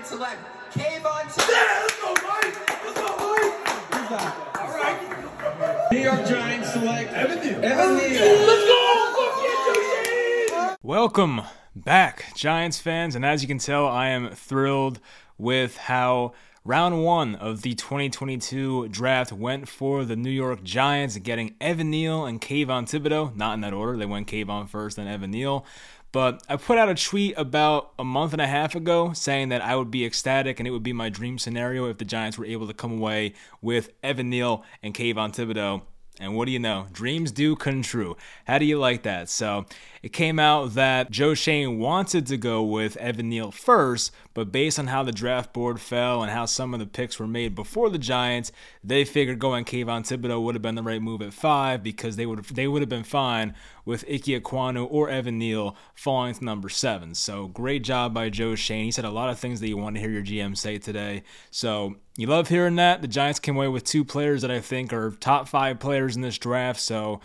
Giants select Kayvon Thibodeaux. Yeah, let's go, Mike. Let's go, Mike. All right. New York Giants select Evan Neal. Evan Neal. Let's go. Fuck yeah, Welcome back, Giants fans. And as you can tell, I am thrilled with how round one of the 2022 draft went for the New York Giants, getting Evan Neal and Kayvon Thibodeaux. Not in that order. They went Kayvon first, then Evan Neal. But I put out a tweet about a month and a half ago saying that I would be ecstatic and it would be my dream scenario if the Giants were able to come away with Evan Neal and Kayvon Thibodeaux. And what do you know? Dreams do come true. How do you like that? So it came out that Joe Schoen wanted to go with Evan Neal first, but based on how the draft board fell and how some of the picks were made before the Giants, they figured going Kayvon Thibodeaux would have been the right move at five because they would have they would have been fine with Ike Ekwonu or Evan Neal falling to number seven. So great job by Joe Schoen. He said a lot of things that you want to hear your GM say today. So you love hearing that. The Giants came away with two players that I think are top five players in this draft. So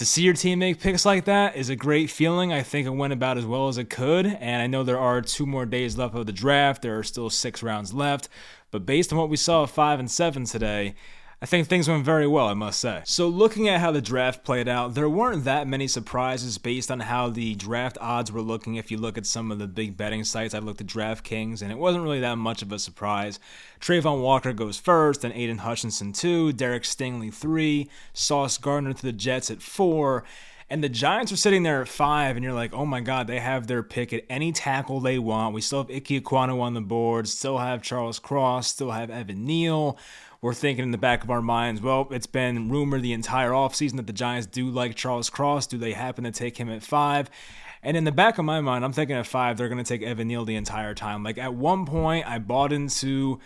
to see your team make picks like that is a great feeling. I think it went about as well as it could. And I know there are two more days left of the draft. There are still six rounds left. But based on what we saw at five and seven today, I think things went very well, I must say. So, looking at how the draft played out, there weren't that many surprises based on how the draft odds were looking. If you look at some of the big betting sites, I looked at DraftKings, and it wasn't really that much of a surprise. Travon Walker goes first, then Aidan Hutchinson two, Derek Stingley three, Sauce Gardner to the Jets at four. And the Giants are sitting there at five, and you're like, oh my God, they have their pick at any tackle they want. We still have Ike Ekwonu on the board, still have Charles Cross, still have Evan Neal we're thinking in the back of our minds, well, it's been rumored the entire offseason that the Giants do like Charles Cross. Do they happen to take him at five? And in the back of my mind, I'm thinking at five, they're going to take Evan Neal the entire time. Like at one point, I bought into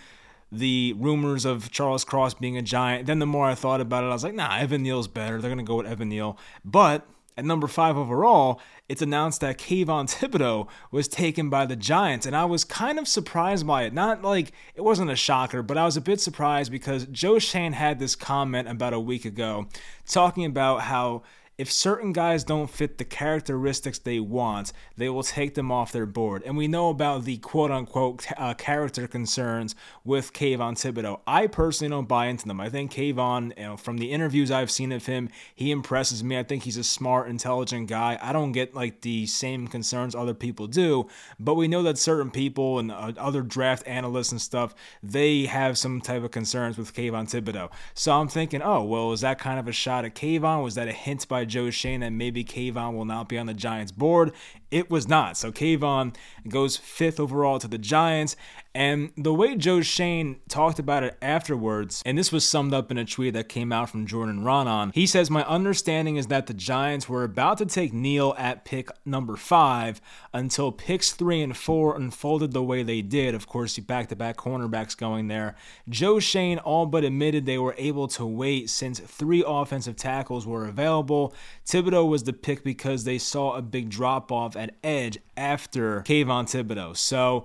the rumors of Charles Cross being a giant. Then the more I thought about it, I was like, nah, Evan Neal's better. They're going to go with Evan Neal. But at number five overall, it's announced that Kayvon Thibodeaux was taken by the Giants, and I was kind of surprised by it. Not like it wasn't a shocker, but I was a bit surprised because Joe Schoen had this comment about a week ago talking about how if certain guys don't fit the characteristics they want, they will take them off their board. And we know about the quote unquote uh, character concerns with Kayvon Thibodeaux. I personally don't buy into them. I think Kayvon, you know, from the interviews I've seen of him, he impresses me. I think he's a smart, intelligent guy. I don't get like the same concerns other people do, but we know that certain people and uh, other draft analysts and stuff, they have some type of concerns with Kayvon Thibodeaux. So I'm thinking, oh, well, is that kind of a shot at Kayvon? Was that a hint by Joe Schoen that maybe Kayvon will not be on the Giants board. It was not. So Kayvon goes fifth overall to the Giants. And the way Joe Schoen talked about it afterwards, and this was summed up in a tweet that came out from Jordan Raanan, he says, My understanding is that the Giants were about to take Neal at pick number five until picks three and four unfolded the way they did. Of course, back to back cornerbacks going there. Joe Schoen all but admitted they were able to wait since three offensive tackles were available. Thibodeaux was the pick because they saw a big drop off at edge after Kayvon Thibodeaux. So,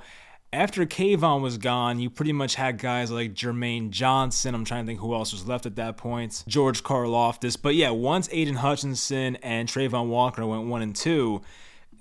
after Kayvon was gone, you pretty much had guys like Jermaine Johnson. I'm trying to think who else was left at that point. George Karlaftis. But yeah, once Aidan Hutchinson and Travon Walker went one and two,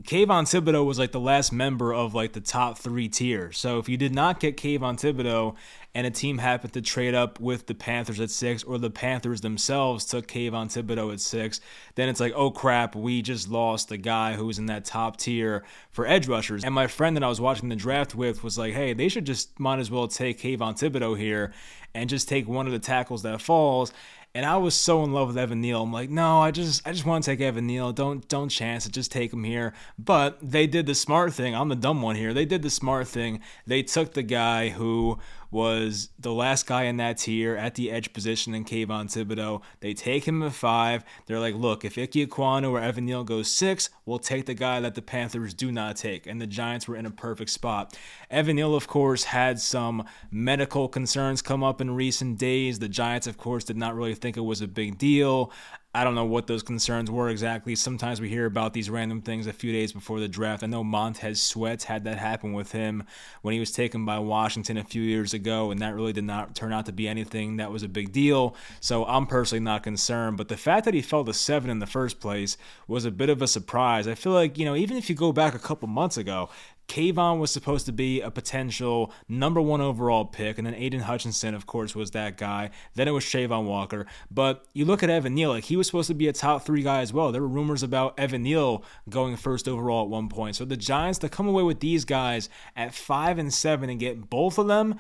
Kayvon Thibodeaux was like the last member of like the top three tier. So if you did not get Kayvon Thibodeaux and a team happened to trade up with the Panthers at six, or the Panthers themselves took Kayvon Thibodeaux at six, then it's like, oh crap, we just lost the guy who was in that top tier for edge rushers. And my friend that I was watching the draft with was like, hey, they should just might as well take Kayvon Thibodeau here and just take one of the tackles that falls. And I was so in love with Evan Neal. I'm like, no, I just I just want to take Evan Neal. Don't don't chance it. Just take him here. But they did the smart thing. I'm the dumb one here. They did the smart thing. They took the guy who was the last guy in that tier at the edge position in Kayvon Thibodeaux. They take him at five. They're like, look, if Ike Ekwonu or Evan Neal goes six, we'll take the guy that the Panthers do not take. And the Giants were in a perfect spot. Evan Neal, of course, had some medical concerns come up in recent days. The Giants, of course, did not really think it was a big deal. I don't know what those concerns were exactly. Sometimes we hear about these random things a few days before the draft. I know Montez Sweat had that happen with him when he was taken by Washington a few years ago, and that really did not turn out to be anything that was a big deal. So I'm personally not concerned. But the fact that he fell to seven in the first place was a bit of a surprise. I feel like, you know, even if you go back a couple months ago, Kayvon was supposed to be a potential number one overall pick, and then Aidan Hutchinson, of course, was that guy. Then it was Travon Walker. But you look at Evan Neal, like he was supposed to be a top three guy as well. There were rumors about Evan Neal going first overall at one point. So the Giants to come away with these guys at five and seven and get both of them,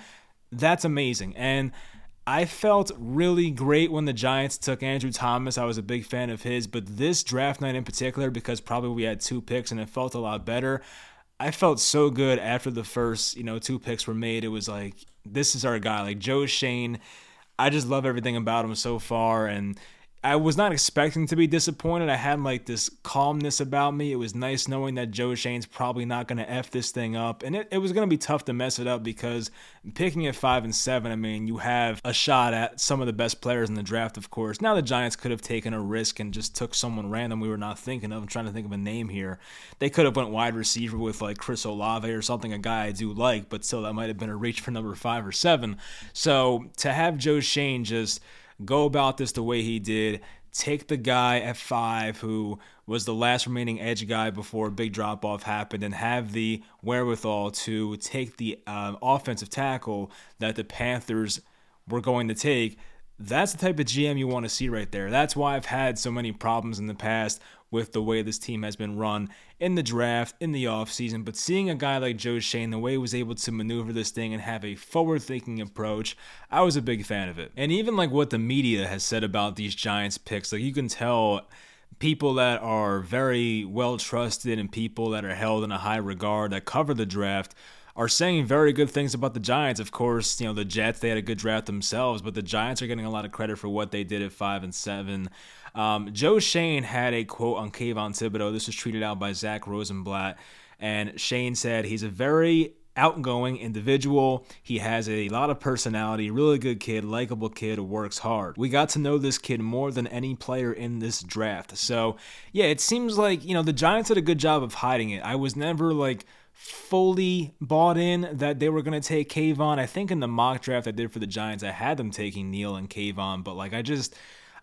that's amazing. And I felt really great when the Giants took Andrew Thomas. I was a big fan of his, but this draft night in particular, because probably we had two picks and it felt a lot better. I felt so good after the first, you know, two picks were made. It was like, this is our guy. Like Joe Schoen, I just love everything about him so far. And I was not expecting to be disappointed. I had like this calmness about me. It was nice knowing that Joe Schoen's probably not going to F this thing up. And it, it was going to be tough to mess it up because picking at five and seven, I mean, you have a shot at some of the best players in the draft, of course. Now the Giants could have taken a risk and just took someone random we were not thinking of. I'm trying to think of a name here. They could have went wide receiver with like Chris Olave or something, a guy I do like, but still that might have been a reach for number five or seven. So to have Joe Schoen just go about this the way he did. Take the guy at five who was the last remaining edge guy before a big drop off happened and have the wherewithal to take the uh, offensive tackle that the Panthers were going to take that's the type of GM you want to see right there. That's why I've had so many problems in the past with the way this team has been run in the draft, in the offseason. But seeing a guy like Joe Schoen, the way he was able to maneuver this thing and have a forward thinking approach, I was a big fan of it. And even like what the media has said about these Giants picks, like you can tell people that are very well trusted and people that are held in a high regard that cover the draft are saying very good things about the Giants. Of course, you know, the Jets, they had a good draft themselves, but the Giants are getting a lot of credit for what they did at 5 and 7. Um, Joe Schoen had a quote on Kayvon Thibodeaux. This was tweeted out by Zack Rosenblatt. And Schoen said he's a very outgoing individual. He has a lot of personality, really good kid, likable kid, works hard. We got to know this kid more than any player in this draft. So, yeah, it seems like, you know, the Giants did a good job of hiding it. I was never like fully bought in that they were going to take Kayvon. I think in the mock draft I did for the Giants, I had them taking Neal and Kayvon, but like I just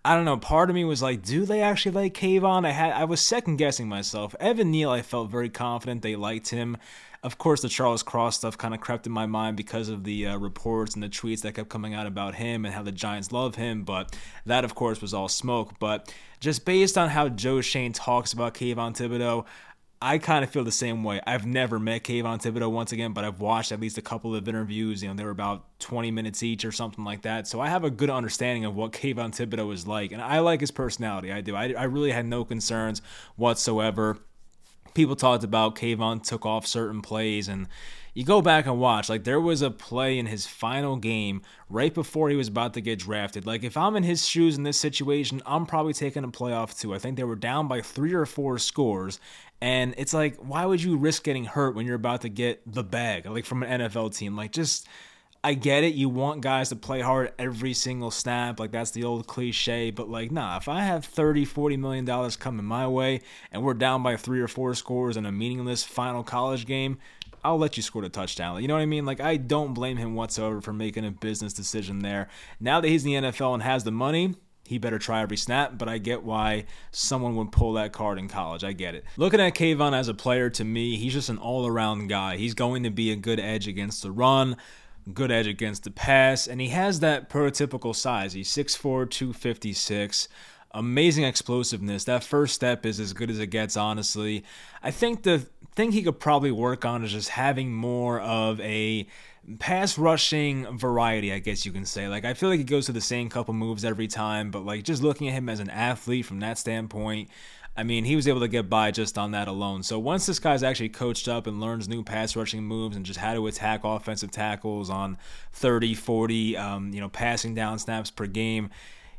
I don't know. Part of me was like, do they actually like Kayvon? I had I was second guessing myself. Evan Neal, I felt very confident they liked him. Of course, the Charles Cross stuff kind of crept in my mind because of the uh, reports and the tweets that kept coming out about him and how the Giants love him. But that, of course, was all smoke. But just based on how Joe Schoen talks about Kayvon Thibodeaux, I kind of feel the same way. I've never met Kayvon Thibodeaux once again, but I've watched at least a couple of interviews. You know, they were about 20 minutes each or something like that. So I have a good understanding of what Kayvon Thibodeaux is like. And I like his personality. I do. I, I really had no concerns whatsoever. People talked about Kayvon took off certain plays and you go back and watch, like there was a play in his final game right before he was about to get drafted. Like if I'm in his shoes in this situation, I'm probably taking a playoff too. I think they were down by three or four scores, and it's like, why would you risk getting hurt when you're about to get the bag, like from an NFL team? Like just. I get it. You want guys to play hard every single snap. Like that's the old cliche. But like, nah, if I have 30, 40 million dollars coming my way and we're down by three or four scores in a meaningless final college game, I'll let you score the touchdown. You know what I mean? Like I don't blame him whatsoever for making a business decision there. Now that he's in the NFL and has the money, he better try every snap, but I get why someone would pull that card in college. I get it. Looking at Kayvon as a player, to me, he's just an all around guy. He's going to be a good edge against the run, good edge against the pass, and he has that prototypical size. He's 6'4, 256 amazing explosiveness. That first step is as good as it gets, honestly. I think the thing he could probably work on is just having more of a pass rushing variety, I guess you can say. Like, I feel like he goes to the same couple moves every time, but like just looking at him as an athlete from that standpoint, I mean, he was able to get by just on that alone. So once this guy's actually coached up and learns new pass rushing moves and just how to attack offensive tackles on 30, 40, um, you know, passing down snaps per game,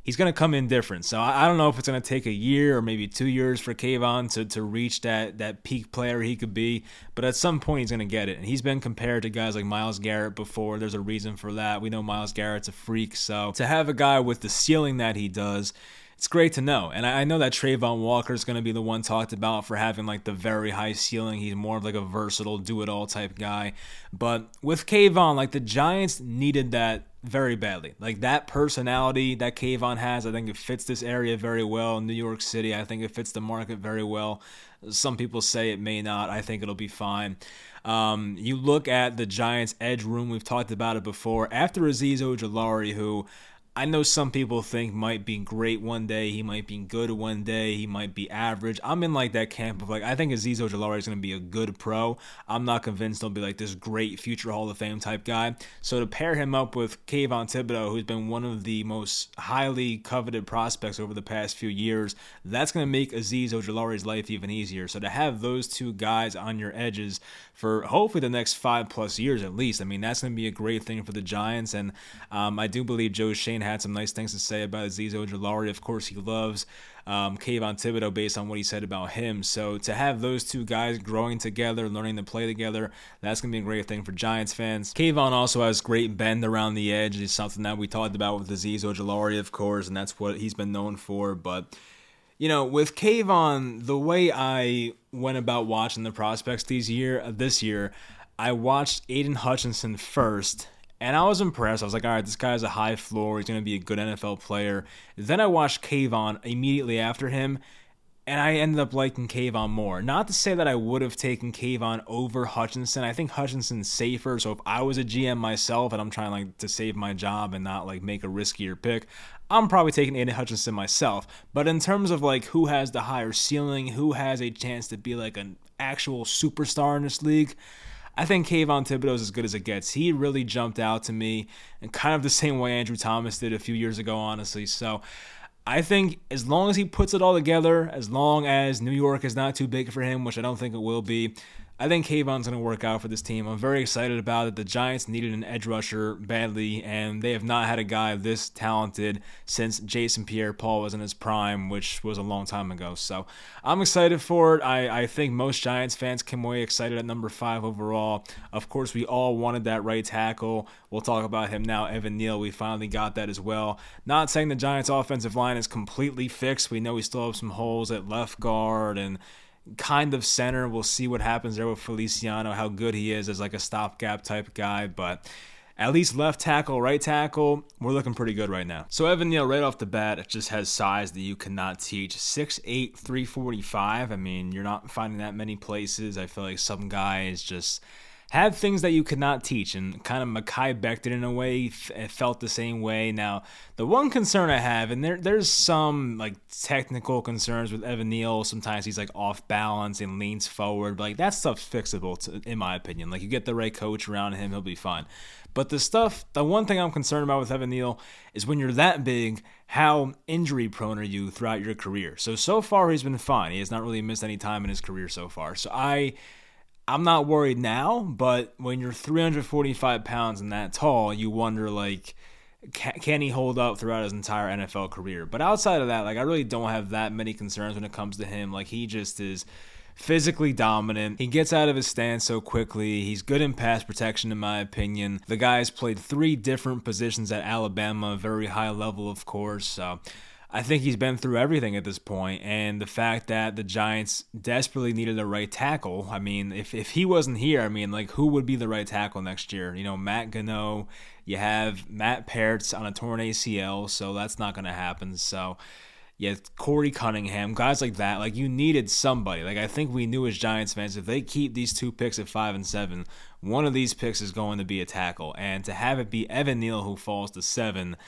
he's going to come in different. So I, don't know if it's going to take a year or maybe two years for Kayvon to, to reach that that peak player he could be, but at some point he's going to get it. And he's been compared to guys like Myles Garrett before. There's a reason for that. We know Myles Garrett's a freak, so to have a guy with the ceiling that he does it's great to know. And I know that Travon Walker is going to be the one talked about for having like the very high ceiling. He's more of like a versatile, do it all type guy. But with Kayvon, like the Giants needed that very badly. Like that personality that Kayvon has, I think it fits this area very well. New York City, I think it fits the market very well. Some people say it may not. I think it'll be fine. Um, you look at the Giants' edge room. We've talked about it before. After Azeez Ojulari, who I know some people think might be great one day, he might be good one day, he might be average. I'm in like that camp of like I think Azeez Ojulari is going to be a good pro. I'm not convinced he'll be like this great future Hall of Fame type guy. So to pair him up with Kayvon Thibodeaux, who's been one of the most highly coveted prospects over the past few years, that's going to make Azeez Ojulari's life even easier. So to have those two guys on your edges for hopefully the next five plus years at least, I mean that's going to be a great thing for the Giants. And um, I do believe Joe Schoen had some nice things to say about Azeez Ojulari. Of course, he loves um, Kayvon Thibodeaux based on what he said about him. So to have those two guys growing together, learning to play together, that's going to be a great thing for Giants fans. Kayvon also has great bend around the edge. It's something that we talked about with Azeez Ojulari, of course, and that's what he's been known for. But you know, with Kayvon, the way I went about watching the prospects these year, this year, I watched Aidan Hutchinson first and I was impressed. I was like, all right, this guy has a high floor. He's going to be a good NFL player. Then I watched Kayvon immediately after him, and I ended up liking Kayvon more. Not to say that I would have taken Kayvon over Hutchinson. I think Hutchinson's safer. So if I was a GM myself and I'm trying like to save my job and not like make a riskier pick, I'm probably taking Aidan Hutchinson myself. But in terms of like who has the higher ceiling, who has a chance to be like an actual superstar in this league, I think Kayvon Thibodeaux is as good as it gets. He really jumped out to me in kind of the same way Andrew Thomas did a few years ago, honestly. So I think as long as he puts it all together, as long as New York is not too big for him, which I don't think it will be, I think Kayvon's going to work out for this team. I'm very excited about it. The Giants needed an edge rusher badly, and they have not had a guy this talented since Jason Pierre Paul was in his prime, which was a long time ago. So I'm excited for it. I, I think most Giants fans came away excited at number five overall. Of course, we all wanted that right tackle. We'll talk about him now, Evan Neal. We finally got that as well. Not saying the Giants' offensive line is completely fixed. We know we still have some holes at left guard and kind of center. We'll see what happens there with Feliciano, how good he is as like a stopgap type guy, but at least left tackle, right tackle, we're looking pretty good right now. So Evan Neal, right off the bat, it just has size that you cannot teach. 6'8", 345. I mean, you're not finding that many places. I feel like some guys just have things that you could not teach, and kind of Mekhi Becton in a way f- felt the same way. Now, the one concern I have, and there there's some like technical concerns with Evan Neal. Sometimes he's like off balance and leans forward, but like that stuff's fixable, to, in my opinion. Like you get the right coach around him, he'll be fine. But the stuff, the one thing I'm concerned about with Evan Neal is when you're that big, how injury prone are you throughout your career? So so far he's been fine. He has not really missed any time in his career so far. So I I'm not worried now, but when you're 345 pounds and that tall, you wonder like, can, he hold up throughout his entire NFL career? But outside of that, like I really don't have that many concerns when it comes to him. Like he just is physically dominant. He gets out of his stance so quickly. He's good in pass protection, in my opinion. The guy has played three different positions at Alabama, very high level, of course. So I think he's been through everything at this point, and the fact that the Giants desperately needed a right tackle. I mean, if if he wasn't here, I mean, like who would be the right tackle next year? You know, Matt Gono. You have Matt Peart on a torn ACL, so that's not going to happen. So. Yeah, Korey Cunningham, guys like that. Like you needed somebody. Like I think we knew as Giants fans, if they keep these two picks at five and seven, one of these picks is going to be a tackle. And to have it be Evan Neal who falls to seven,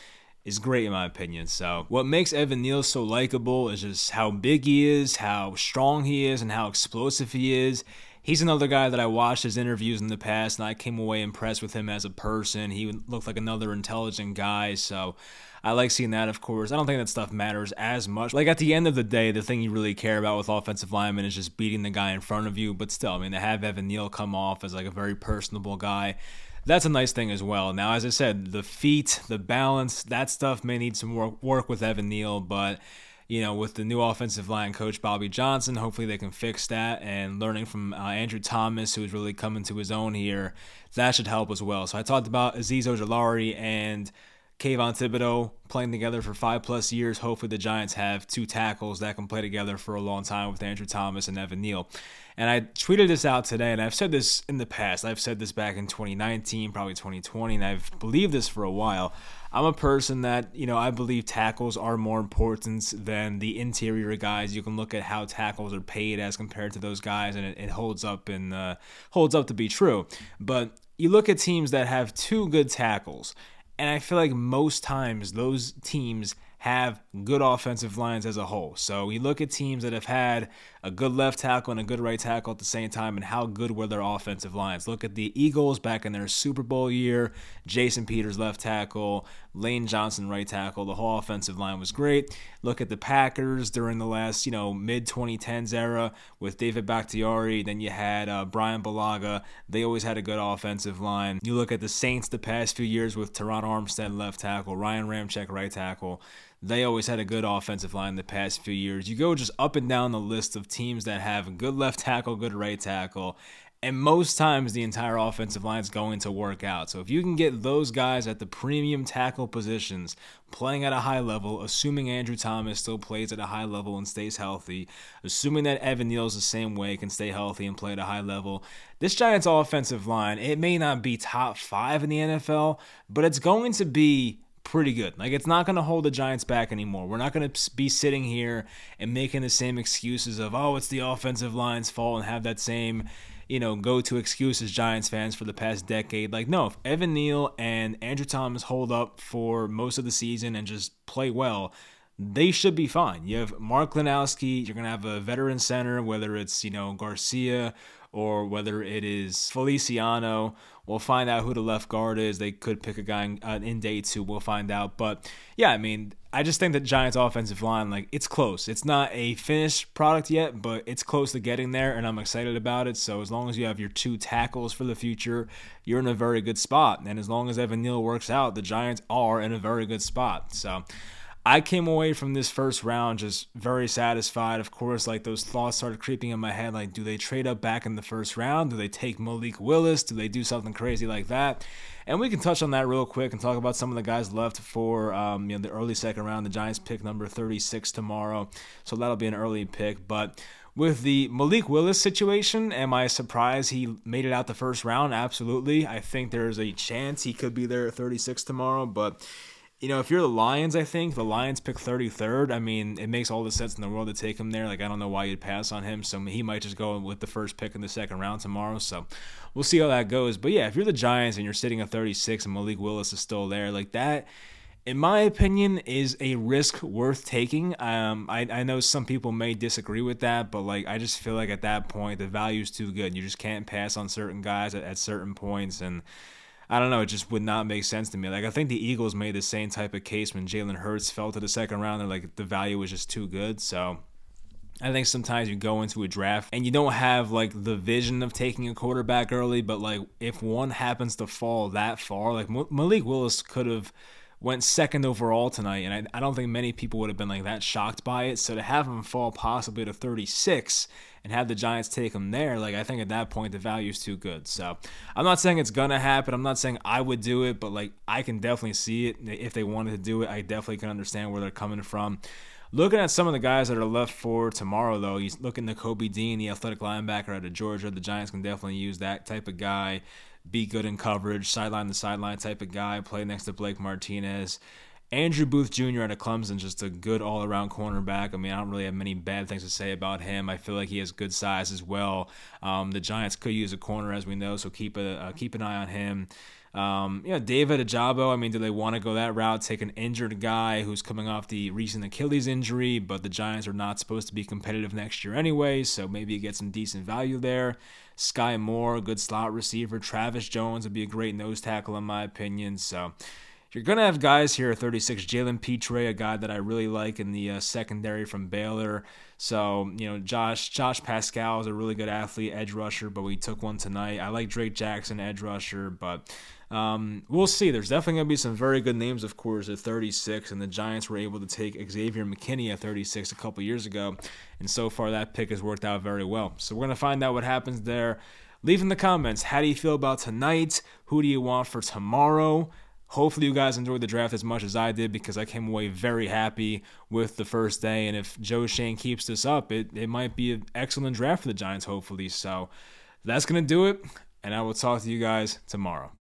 is great in my opinion. So, what makes Evan Neal so likable is just how big he is, how strong he is, and how explosive he is. He's another guy that I watched his interviews in the past, and I came away impressed with him as a person. He looked like another intelligent guy, so I like seeing that, of course. I don't think that stuff matters as much. Like, at the end of the day, the thing you really care about with offensive linemen is just beating the guy in front of you, but still, I mean, to have Evan Neal come off as like a very personable guy that's a nice thing as well. Now, as I said, the feet, the balance, that stuff may need some work, work with Evan Neal, but you know, with the new offensive line coach Bobby Johnson, hopefully they can fix that. And learning from uh, Andrew Thomas, who's really coming to his own here, that should help as well. So I talked about Azeez Ojulari and Kayvon Thibodeaux playing together for five plus years. Hopefully, the Giants have two tackles that can play together for a long time with Andrew Thomas and Evan Neal. And I tweeted this out today, and I've said this in the past. I've said this back in 2019, probably 2020, and I've believed this for a while. I'm a person that, you know, I believe tackles are more important than the interior guys. You can look at how tackles are paid as compared to those guys, and it, it holds up and uh, holds up to be true. But you look at teams that have two good tackles and I feel like most times those teams have good offensive lines as a whole. So you look at teams that have had a good left tackle and a good right tackle at the same time, and how good were their offensive lines. Look at the Eagles back in their Super Bowl year. Jason Peters left tackle, Lane Johnson right tackle. The whole offensive line was great. Look at the Packers during the last, you know, mid 2010s era with David Bakhtiari. Then you had uh, Bryan Bulaga. They always had a good offensive line. You look at the Saints the past few years with Terron Armstead left tackle, Ryan Ramczyk right tackle. They always had a good offensive line the past few years. You go just up and down the list of teams that have good left tackle, good right tackle, and most times the entire offensive line is going to work out. So if you can get those guys at the premium tackle positions playing at a high level, assuming Andrew Thomas still plays at a high level and stays healthy, assuming that Evan Neal's the same way, can stay healthy and play at a high level, this Giants offensive line, it may not be top five in the NFL, but it's going to be pretty good. Like it's not going to hold the Giants back anymore. We're not going to be sitting here and making the same excuses of oh it's the offensive line's fault and have that same you know go to excuses Giants fans for the past decade. Like no, if Evan Neal and Andrew Thomas hold up for most of the season and just play well. They should be fine. You have Mark Glowinski. You're gonna have a veteran center, whether it's you know Garcia or whether it is Feliciano. We'll find out who the left guard is. They could pick a guy in, uh, in day two. We'll find out. But yeah, I mean, I just think that Giants offensive line, like, it's close. It's not a finished product yet, but it's close to getting there, and I'm excited about it. So as long as you have your two tackles for the future, you're in a very good spot. And as long as Evan Neal works out, the Giants are in a very good spot. So I came away from this first round just very satisfied. Of course, like those thoughts started creeping in my head like, do they trade up back in the first round? Do they take Malik Willis? Do they do something crazy like that? And we can touch on that real quick and talk about some of the guys left for um, you know the early second round. The Giants pick number 36 tomorrow, so that'll be an early pick. But with the Malik Willis situation, am I surprised he made it out the first round? Absolutely. I think there's a chance he could be there at 36 tomorrow, but you know, if you're the Lions, I think the Lions pick 33rd. I mean, it makes all the sense in the world to take him there. Like, I don't know why you'd pass on him. So he might just go with the first pick in the second round tomorrow. So we'll see how that goes. But yeah, if you're the Giants and you're sitting at 36 and Malik Willis is still there, like that, in my opinion, is a risk worth taking. Um, I, I know some people may disagree with that, but like, I just feel like at that point, the value is too good. You just can't pass on certain guys at, at certain points. And, I don't know. It just would not make sense to me. Like I think the Eagles made the same type of case when Jalen Hurts fell to the second round. and like the value was just too good. So I think sometimes you go into a draft and you don't have like the vision of taking a quarterback early, but like if one happens to fall that far, like Malik Willis could have went second overall tonight, and I, I don't think many people would have been like that shocked by it. So to have him fall possibly to 36 and have the Giants take him there, like I think at that point the value is too good. So I'm not saying it's gonna happen. I'm not saying I would do it, but like I can definitely see it if they wanted to do it. I definitely can understand where they're coming from. Looking at some of the guys that are left for tomorrow, though, he's looking at Kobe Dean, the athletic linebacker out of Georgia. The Giants can definitely use that type of guy be good in coverage, sideline to sideline type of guy, play next to Blake Martinez. Andrew Booth Jr. out of Clemson, just a good all around cornerback. I mean, I don't really have many bad things to say about him. I feel like he has good size as well. Um, the Giants could use a corner, as we know, so keep a uh, keep an eye on him. Um, yeah, David Ojabo, I mean, do they want to go that route? Take an injured guy who's coming off the recent Achilles injury, but the Giants are not supposed to be competitive next year anyway, so maybe you get some decent value there. Skyy Moore, good slot receiver. Travis Jones would be a great nose tackle, in my opinion. So you're going to have guys here at 36. Jalen Pitre, a guy that I really like in the uh, secondary from Baylor. So, you know, Josh Josh Paschal is a really good athlete, edge rusher, but we took one tonight. I like Drake Jackson, edge rusher, but um, we'll see. There's definitely going to be some very good names, of course, at 36, and the Giants were able to take Xavier McKinney at 36 a couple years ago, and so far that pick has worked out very well. So we're going to find out what happens there. Leave in the comments, how do you feel about tonight? Who do you want for tomorrow? Hopefully, you guys enjoyed the draft as much as I did because I came away very happy with the first day. And if Joe Schoen keeps this up, it, it might be an excellent draft for the Giants, hopefully. So that's going to do it. And I will talk to you guys tomorrow.